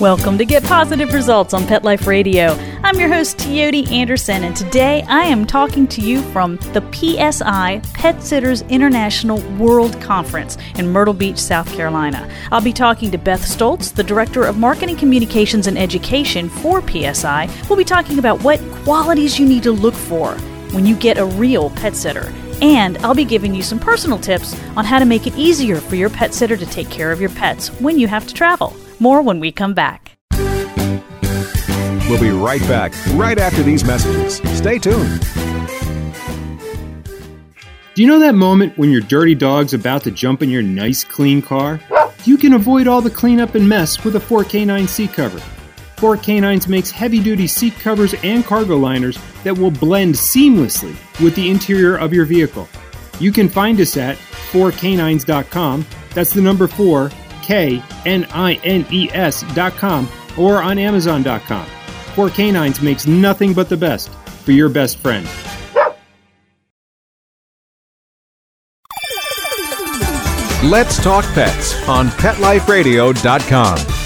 Welcome to Get Positive Results on Pet Life Radio. I'm your host, Teoti Anderson, and today I am talking to you from the PSI Pet Sitters International World Conference in Myrtle Beach, South Carolina. I'll be talking to Beth Stultz, the Director of Marketing, Communications, and Education for PSI. We'll be talking about what qualities you need to look for when you get a real pet sitter. And I'll be giving you some personal tips on how to make it easier for your pet sitter to take care of your pets when you have to travel. More when we come back. We'll be right back, right after these messages. Stay tuned. Do you know that moment when your dirty dog's about to jump in your nice, clean car? You can avoid all the cleanup and mess with a 4K9 seat cover. 4Knines makes heavy duty seat covers and cargo liners that will blend seamlessly with the interior of your vehicle. You can find us at 4Knines.com. That's the number 4 K N I N E S.com or on Amazon.com. 4Knines makes nothing but the best for your best friend. Let's talk pets on PetLifeRadio.com.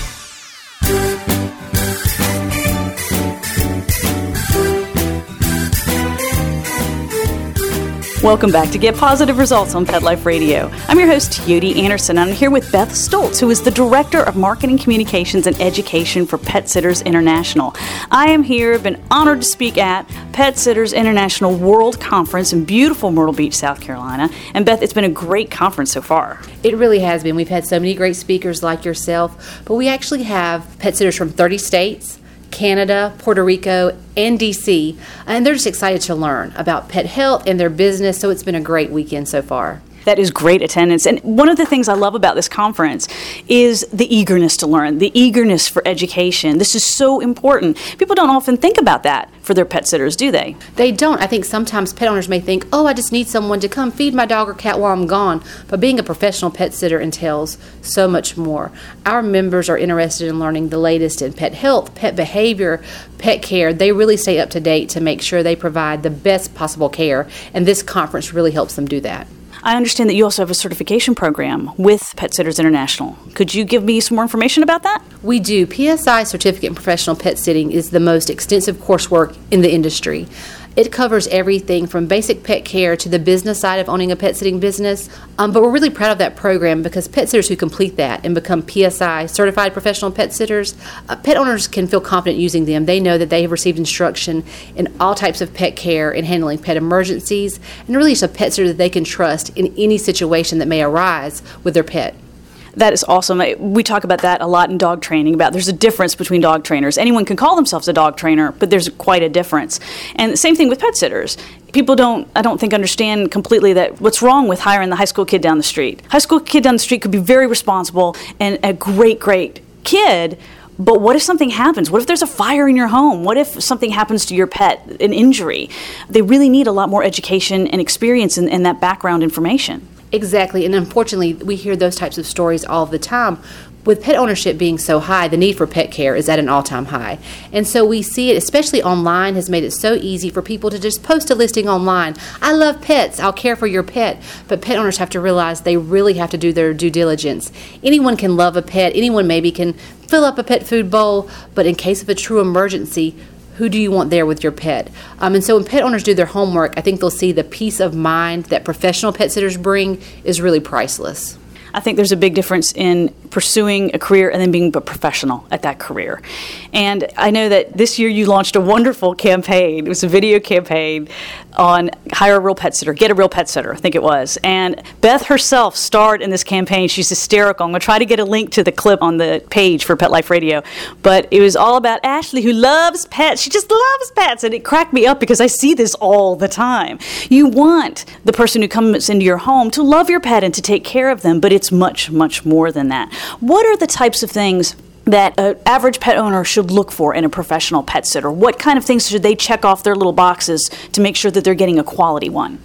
Welcome back to Get Positive Results on Pet Life Radio. I'm your host, Teoti Anderson. And I'm here with Beth Stultz, who is the Director of Marketing, Communications, and Education for Pet Sitters International. I am here, been honored to speak at Pet Sitters International World Conference in beautiful Myrtle Beach, South Carolina. And Beth, it's been a great conference so far. It really has been. We've had so many great speakers like yourself, but we actually have pet sitters from 30 states Canada, Puerto Rico, and DC, and they're just excited to learn about pet health and their business. So it's been a great weekend so far. That is great attendance. And one of the things I love about this conference is the eagerness to learn, the eagerness for education. This is so important. People don't often think about that for their pet sitters, do they? They don't. I think sometimes pet owners may think, oh, I just need someone to come feed my dog or cat while I'm gone. But being a professional pet sitter entails so much more. Our members are interested in learning the latest in pet health, pet behavior, pet care. They really stay up to date to make sure they provide the best possible care. And this conference really helps them do that. I understand that you also have a certification program with Pet Sitters International. Could you give me some more information about that? We do. PSI Certificate in Professional Pet Sitting is the most extensive coursework in the industry. It covers everything from basic pet care to the business side of owning a pet sitting business. Um, but we're really proud of that program because pet sitters who complete that and become PSI certified professional pet sitters, uh, pet owners can feel confident using them. They know that they have received instruction in all types of pet care and handling pet emergencies, and really just a pet sitter that they can trust in any situation that may arise with their pet. That is awesome. We talk about that a lot in dog training. About there's a difference between dog trainers. Anyone can call themselves a dog trainer, but there's quite a difference. And same thing with pet sitters. People don't, I don't think, understand completely that what's wrong with hiring the high school kid down the street. High school kid down the street could be very responsible and a great, great kid. But what if something happens? What if there's a fire in your home? What if something happens to your pet, an injury? They really need a lot more education and experience and, and that background information. Exactly, and unfortunately, we hear those types of stories all the time. With pet ownership being so high, the need for pet care is at an all time high. And so we see it, especially online, has made it so easy for people to just post a listing online. I love pets, I'll care for your pet. But pet owners have to realize they really have to do their due diligence. Anyone can love a pet, anyone maybe can fill up a pet food bowl, but in case of a true emergency, who do you want there with your pet? Um, and so when pet owners do their homework, I think they'll see the peace of mind that professional pet sitters bring is really priceless. I think there's a big difference in pursuing a career and then being a professional at that career. And I know that this year you launched a wonderful campaign. It was a video campaign on hire a real pet sitter, get a real pet sitter, I think it was. And Beth herself starred in this campaign. She's hysterical. I'm going to try to get a link to the clip on the page for Pet Life Radio. But it was all about Ashley, who loves pets. She just loves pets. And it cracked me up because I see this all the time. You want the person who comes into your home to love your pet and to take care of them, but it's much, much more than that. What are the types of things that an average pet owner should look for in a professional pet sitter? What kind of things should they check off their little boxes to make sure that they're getting a quality one?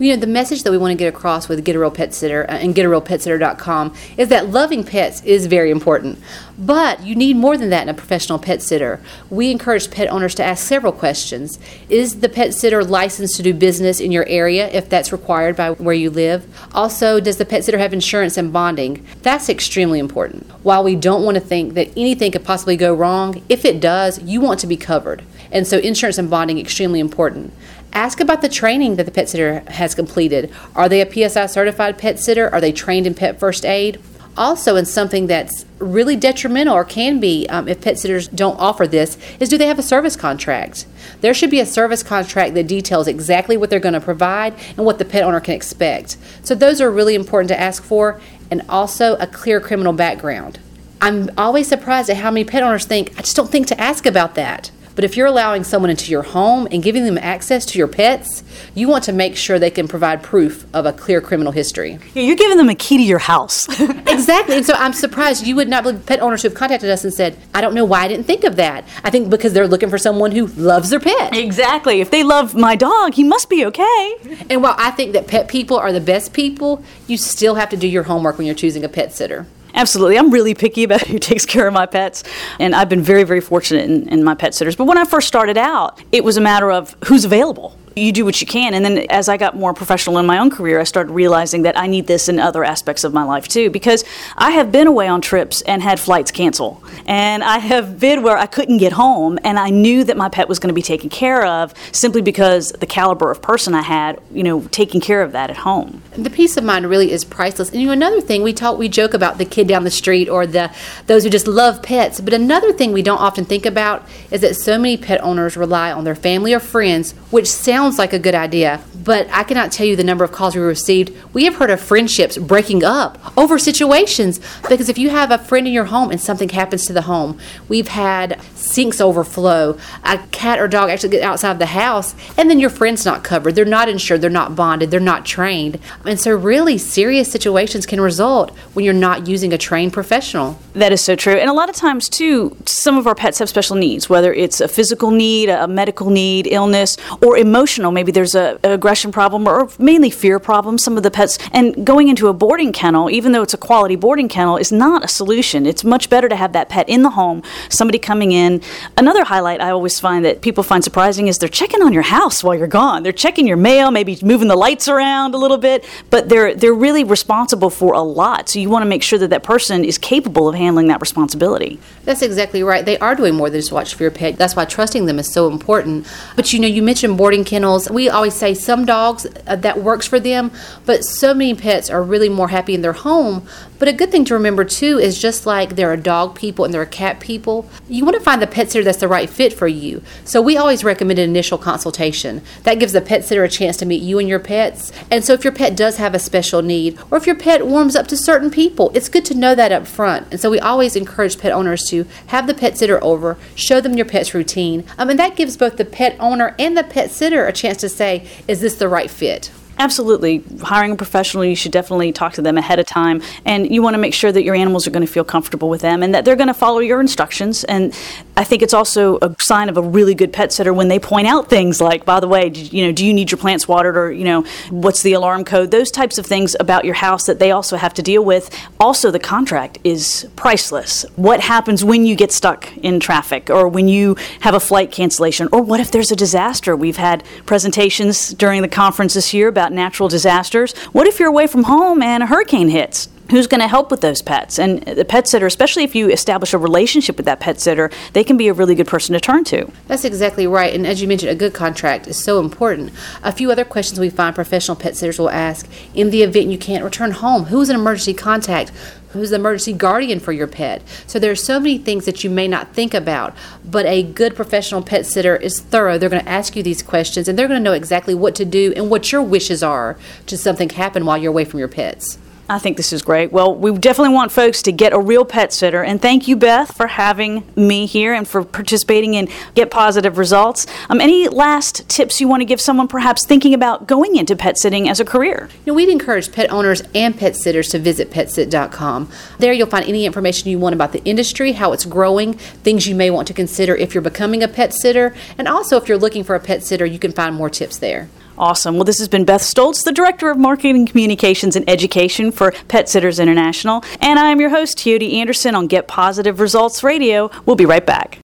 You know, the message that we want to get across with Get a Real Pet Sitter uh, and GetARealPetSitter.com is that loving pets is very important. But you need more than that in a professional pet sitter. We encourage pet owners to ask several questions. Is the pet sitter licensed to do business in your area if that's required by where you live? Also, does the pet sitter have insurance and bonding? That's extremely important. While we don't want to think that anything could possibly go wrong, if it does, you want to be covered. And so insurance and bonding extremely important. Ask about the training that the pet sitter has completed. Are they a PSI certified pet sitter? Are they trained in pet first aid? Also, in something that's really detrimental or can be um, if pet sitters don't offer this, is do they have a service contract? There should be a service contract that details exactly what they're going to provide and what the pet owner can expect. So, those are really important to ask for, and also a clear criminal background. I'm always surprised at how many pet owners think, I just don't think to ask about that. But if you're allowing someone into your home and giving them access to your pets, you want to make sure they can provide proof of a clear criminal history. Yeah, you're giving them a key to your house. exactly. And so I'm surprised you would not believe pet owners who have contacted us and said, I don't know why I didn't think of that. I think because they're looking for someone who loves their pet. exactly. If they love my dog, he must be okay. And while I think that pet people are the best people, you still have to do your homework when you're choosing a pet sitter. Absolutely. I'm really picky about who takes care of my pets. And I've been very, very fortunate in, in, my pet sitters. But when I first started out, it was a matter of who's available you do what you can. And then as I got more professional in my own career, I started realizing that I need this in other aspects of my life too. Because I have been away on trips and had flights cancel. And I have been where I couldn't get home and I knew that my pet was going to be taken care of simply because the caliber of person I had, you know, taking care of that at home. The peace of mind really is priceless. And you know, another thing we talk we joke about the kid down the street or the those who just love pets. But another thing we don't often think about is that so many pet owners rely on their family or friends, which sounds sounds like a good idea, but I cannot tell you the number of calls we received. We have heard of friendships breaking up over situations because if you have a friend in your home and something happens to the home, we've had sinks overflow, a cat or dog actually get outside of the house, and then your friend's not covered. They're not insured, they're not bonded, they're not trained. And so, really, serious situations can result when you're not using a trained professional. That is so true. And a lot of times, too, some of our pets have special needs, whether it's a physical need, a medical need, illness, or emotional emotional. Maybe there's a, an aggression problem or mainly fear problem. Some of the pets and going into a boarding kennel, even though it's a quality boarding kennel, is not a solution. It's much better to have that pet in the home, somebody coming in. Another highlight I always find that people find surprising is they're checking on your house while you're gone. They're checking your mail, maybe moving the lights around a little bit, but they're they're really responsible for a lot. So you want to make sure that that person is capable of handling that responsibility. That's exactly right. They are doing more than just watch for your pet. That's why trusting them is so important. But you know, you mentioned boarding kennels kennels. We always say some dogs uh, that works for them, but so many pets are really more happy in their home. But a good thing to remember too is just like there are dog people and there are cat people, you want to find the pet sitter that's the right fit for you. So we always recommend an initial consultation. That gives the pet sitter a chance to meet you and your pets. And so if your pet does have a special need or if your pet warms up to certain people, it's good to know that up front. And so we always encourage pet owners to have the pet sitter over, show them your pet's routine. Um, and that gives both the pet owner and the pet sitter a chance to say, is this the right fit? Absolutely. Hiring a professional, you should definitely talk to them ahead of time. And you want to make sure that your animals are going to feel comfortable with them and that they're going to follow your instructions. And I think it's also a sign of a really good pet sitter when they point out things like, by the way, you know, do you need your plants watered or, you know, what's the alarm code? Those types of things about your house that they also have to deal with. Also, the contract is priceless. What happens when you get stuck in traffic or when you have a flight cancellation or what if there's a disaster? We've had presentations during the conference this year about about natural disasters. What if you're away from home and a hurricane hits? Who's going to help with those pets? And the pet sitter, especially if you establish a relationship with that pet sitter, they can be a really good person to turn to. That's exactly right. And as you mentioned, a good contract is so important. A few other questions we find professional pet sitters will ask in the event you can't return home, who's an emergency contact? who's the emergency guardian for your pet. So there are so many things that you may not think about, but a good professional pet sitter is thorough. They're going to ask you these questions and they're going to know exactly what to do and what your wishes are should something happen while you're away from your pets. I think this is great. Well, we definitely want folks to get a real pet sitter. And thank you, Beth, for having me here and for participating in Get Positive Results. Um, any last tips you want to give someone perhaps thinking about going into pet sitting as a career? You know, we'd encourage pet owners and pet sitters to visit petsit.com. There you'll find any information you want about the industry, how it's growing, things you may want to consider if you're becoming a pet sitter, and also if you're looking for a pet sitter, you can find more tips there. Awesome. Well, this has been Beth Stultz, the Director of Marketing Communications and Education for Pet Sitters International. And I'm your host, Teoti Anderson on Get Positive Results Radio. We'll be right back.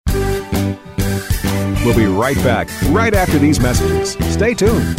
We'll be right back right after these messages. Stay tuned.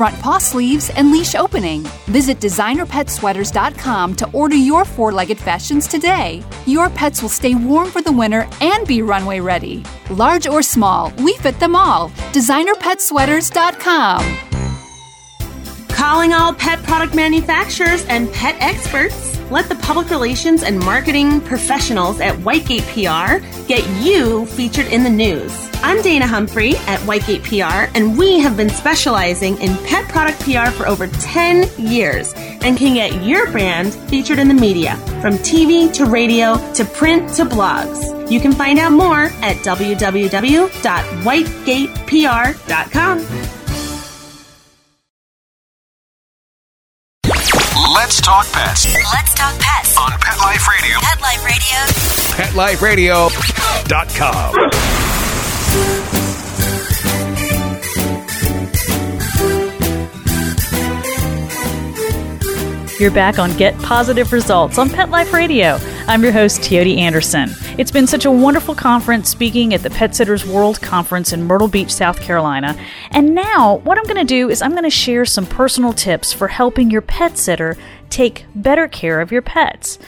front paw sleeves, and leash opening. Visit designerpetsweaters.com to order your four legged fashions today. Your pets will stay warm for the winter and be runway ready. Large or small, we fit them all. DesignerPetSweaters.com. Calling all pet product manufacturers and pet experts. Let the public relations and marketing professionals at Whitegate PR get you featured in the news. I'm Dana Humphrey at Whitegate PR, and we have been specializing in pet product PR for over 10 years and can get your brand featured in the media, from TV to radio to print to blogs. You can find out more at www.whitegatepr.com. talk pets Let's talk pets. on Pet Life Radio. Pet Life Radio. PetLifeRadio.com. You're back on Get Positive Results on Pet Life Radio. I'm your host, Teoti Anderson. It's been such a wonderful conference speaking at the Pet Sitters World Conference in Myrtle Beach, South Carolina. And now, what I'm going to do is I'm going to share some personal tips for helping your pet sitter take better care of your pets.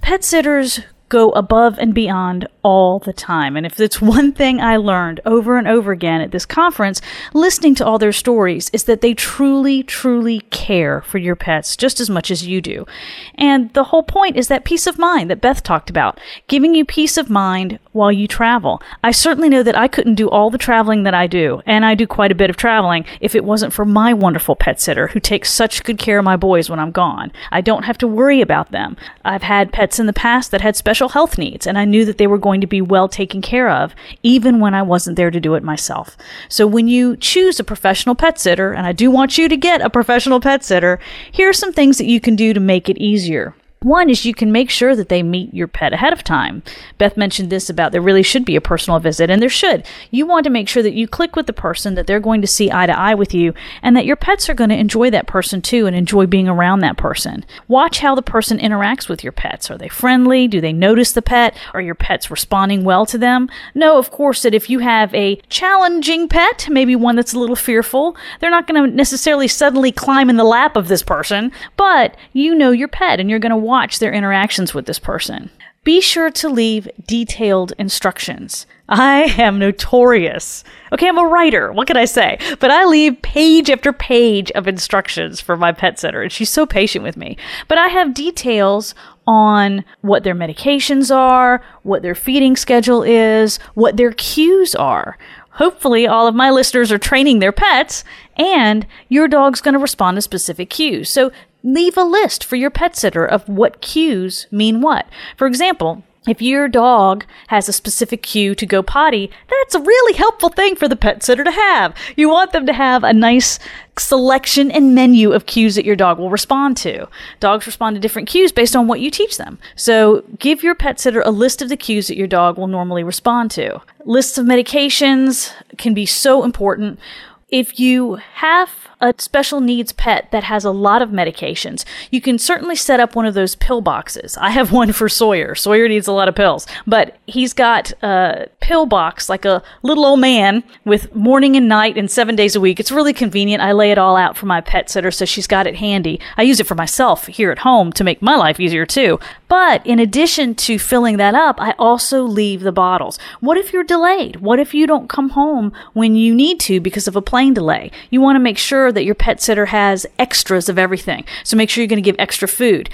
Pet sitters go above and beyond all the time. And if it's one thing I learned over and over again at this conference, listening to all their stories, is that they truly, truly care for your pets just as much as you do. And the whole point is that peace of mind that Beth talked about, giving you peace of mind while you travel. I certainly know that I couldn't do all the traveling that I do, and I do quite a bit of traveling, if it wasn't for my wonderful pet sitter who takes such good care of my boys when I'm gone. I don't have to worry about them. I've had pets in the past that had special health needs, and I knew that they were going to be well taken care of, even when I wasn't there to do it myself. So when you choose a professional pet sitter, and I do want you to get a professional pet sitter, here are some things that you can do to make it easier. One is you can make sure that they meet your pet ahead of time. Beth mentioned this about there really should be a personal visit, and there should. You want to make sure that you click with the person, that they're going to see eye to eye with you, and that your pets are going to enjoy that person too and enjoy being around that person. Watch how the person interacts with your pets. Are they friendly? Do they notice the pet? Are your pets responding well to them? Know, of course, that if you have a challenging pet, maybe one that's a little fearful, they're not going to necessarily suddenly climb in the lap of this person, but you know your pet and you're going to watch their interactions with this person. Be sure to leave detailed instructions. I am notorious. Okay, I'm a writer. What can I say? But I leave page after page of instructions for my pet sitter, and she's so patient with me. But I have details on what their medications are, what their feeding schedule is, what their cues are. Hopefully, all of my listeners are training their pets, and your dog's going to respond to specific cues. So, leave a list for your pet sitter of what cues mean what. For example, if your dog has a specific cue to go potty, that's a really helpful thing for the pet sitter to have. You want them to have a nice selection and menu of cues that your dog will respond to. Dogs respond to different cues based on what you teach them. So give your pet sitter a list of the cues that your dog will normally respond to. Lists of medications can be so important. If you have a special needs pet that has a lot of medications, you can certainly set up one of those pill boxes. I have one for Sawyer. Sawyer needs a lot of pills, but he's got a pill box like a little old man with morning and night and seven days a week. It's really convenient. I lay it all out for my pet sitter so she's got it handy. I use it for myself here at home to make my life easier too. But in addition to filling that up, I also leave the bottles. What if you're delayed? What if you don't come home when you need to because of a plane delay? You want to make sure that your pet sitter has extras of everything. So make sure you're going to give extra food.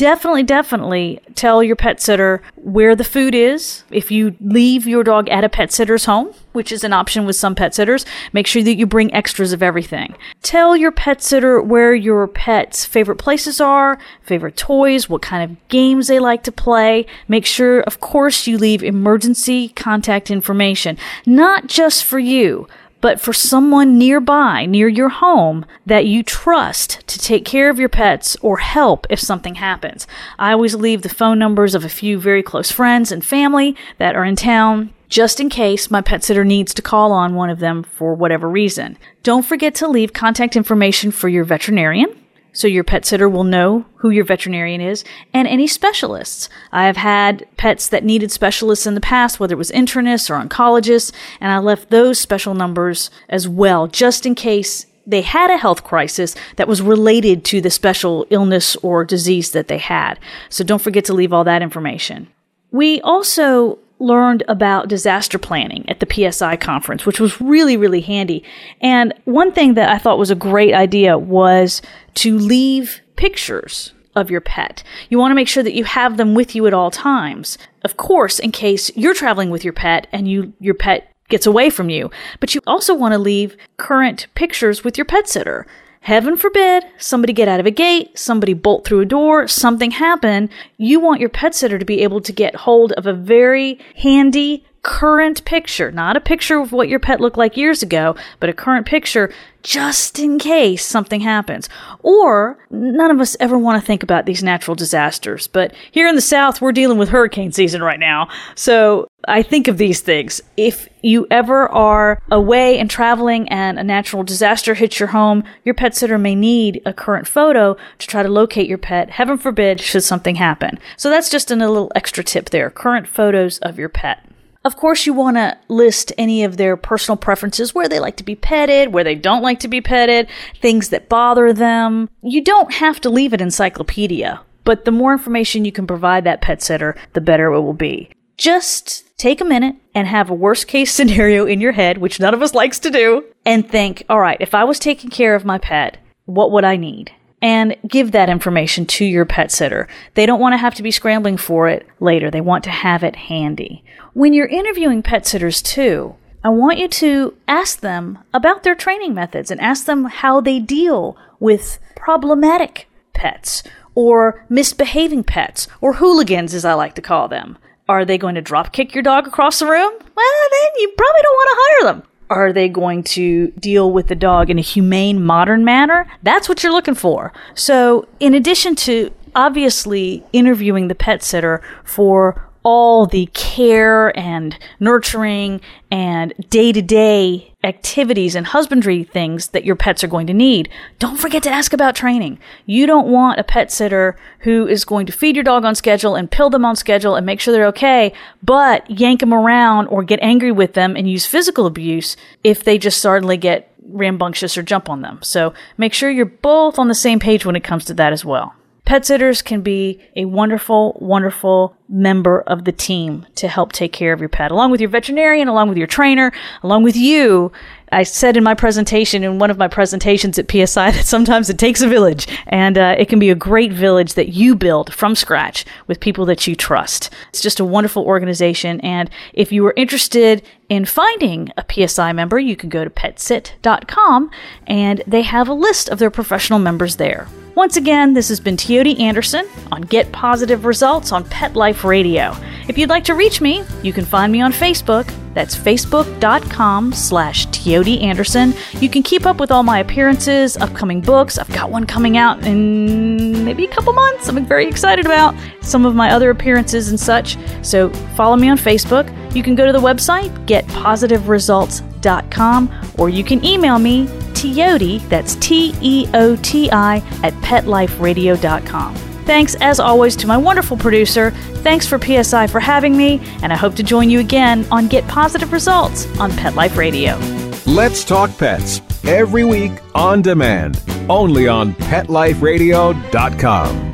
definitely, definitely tell your pet sitter where the food is. If you leave your dog at a pet sitter's home, which is an option with some pet sitters, make sure that you bring extras of everything. Tell your pet sitter where your pet's favorite places are, favorite toys, what kind of games they like to play. Make sure, of course, you leave emergency contact information, not just for you but for someone nearby, near your home, that you trust to take care of your pets or help if something happens. I always leave the phone numbers of a few very close friends and family that are in town just in case my pet sitter needs to call on one of them for whatever reason. Don't forget to leave contact information for your veterinarian so your pet sitter will know who your veterinarian is and any specialists. I have had pets that needed specialists in the past, whether it was internists or oncologists, and I left those special numbers as well, just in case they had a health crisis that was related to the special illness or disease that they had. So don't forget to leave all that information. We also learned about disaster planning at the PSI conference, which was really, really handy. And one thing that I thought was a great idea was to leave pictures of your pet. You want to make sure that you have them with you at all times. Of course, in case you're traveling with your pet and you your pet gets away from you, but you also want to leave current pictures with your pet sitter. Heaven forbid somebody get out of a gate, somebody bolt through a door, something happen. You want your pet sitter to be able to get hold of a very handy current picture, not a picture of what your pet looked like years ago, but a current picture just in case something happens. Or none of us ever want to think about these natural disasters, but here in the South, we're dealing with hurricane season right now. So I think of these things. If you ever are away and traveling and a natural disaster hits your home, your pet sitter may need a current photo to try to locate your pet. Heaven forbid should something happen. So that's just a little extra tip there. Current photos of your pet. Of course, you want to list any of their personal preferences, where they like to be petted, where they don't like to be petted, things that bother them. You don't have to leave an encyclopedia, but the more information you can provide that pet sitter, the better it will be. Just take a minute and have a worst case scenario in your head, which none of us likes to do, and think, all right, if I was taking care of my pet, what would I need? and give that information to your pet sitter. They don't want to have to be scrambling for it later. They want to have it handy. When you're interviewing pet sitters too, I want you to ask them about their training methods and ask them how they deal with problematic pets or misbehaving pets or hooligans as I like to call them. Are they going to drop kick your dog across the room? Well, then you probably don't want to hire them. Are they going to deal with the dog in a humane, modern manner? That's what you're looking for. So, in addition to obviously interviewing the pet sitter for all the care and nurturing and day to day activities and husbandry things that your pets are going to need. Don't forget to ask about training. You don't want a pet sitter who is going to feed your dog on schedule and pill them on schedule and make sure they're okay, but yank them around or get angry with them and use physical abuse if they just suddenly get rambunctious or jump on them. So make sure you're both on the same page when it comes to that as well. Pet sitters can be a wonderful, wonderful member of the team to help take care of your pet, along with your veterinarian, along with your trainer, along with you. I said in my presentation, in one of my presentations at PSI, that sometimes it takes a village, and uh, it can be a great village that you build from scratch with people that you trust. It's just a wonderful organization, and if you are interested in finding a PSI member, you can go to petsit.com, and they have a list of their professional members there. Once again, this has been Teoti Anderson on Get Positive Results on Pet Life Radio. If you'd like to reach me, you can find me on Facebook. That's facebook.com slash Teoti Anderson. You can keep up with all my appearances, upcoming books. I've got one coming out in maybe a couple months. I'm very excited about some of my other appearances and such. So follow me on Facebook. You can go to the website, getpositiveresults.com, or you can email me, Teoti, that's T E O T I, at petliferadio.com. Thanks, as always, to my wonderful producer. Thanks for PSI for having me, and I hope to join you again on Get Positive Results on Pet Life Radio. Let's Talk Pets every week on demand, only on PetLifeRadio.com.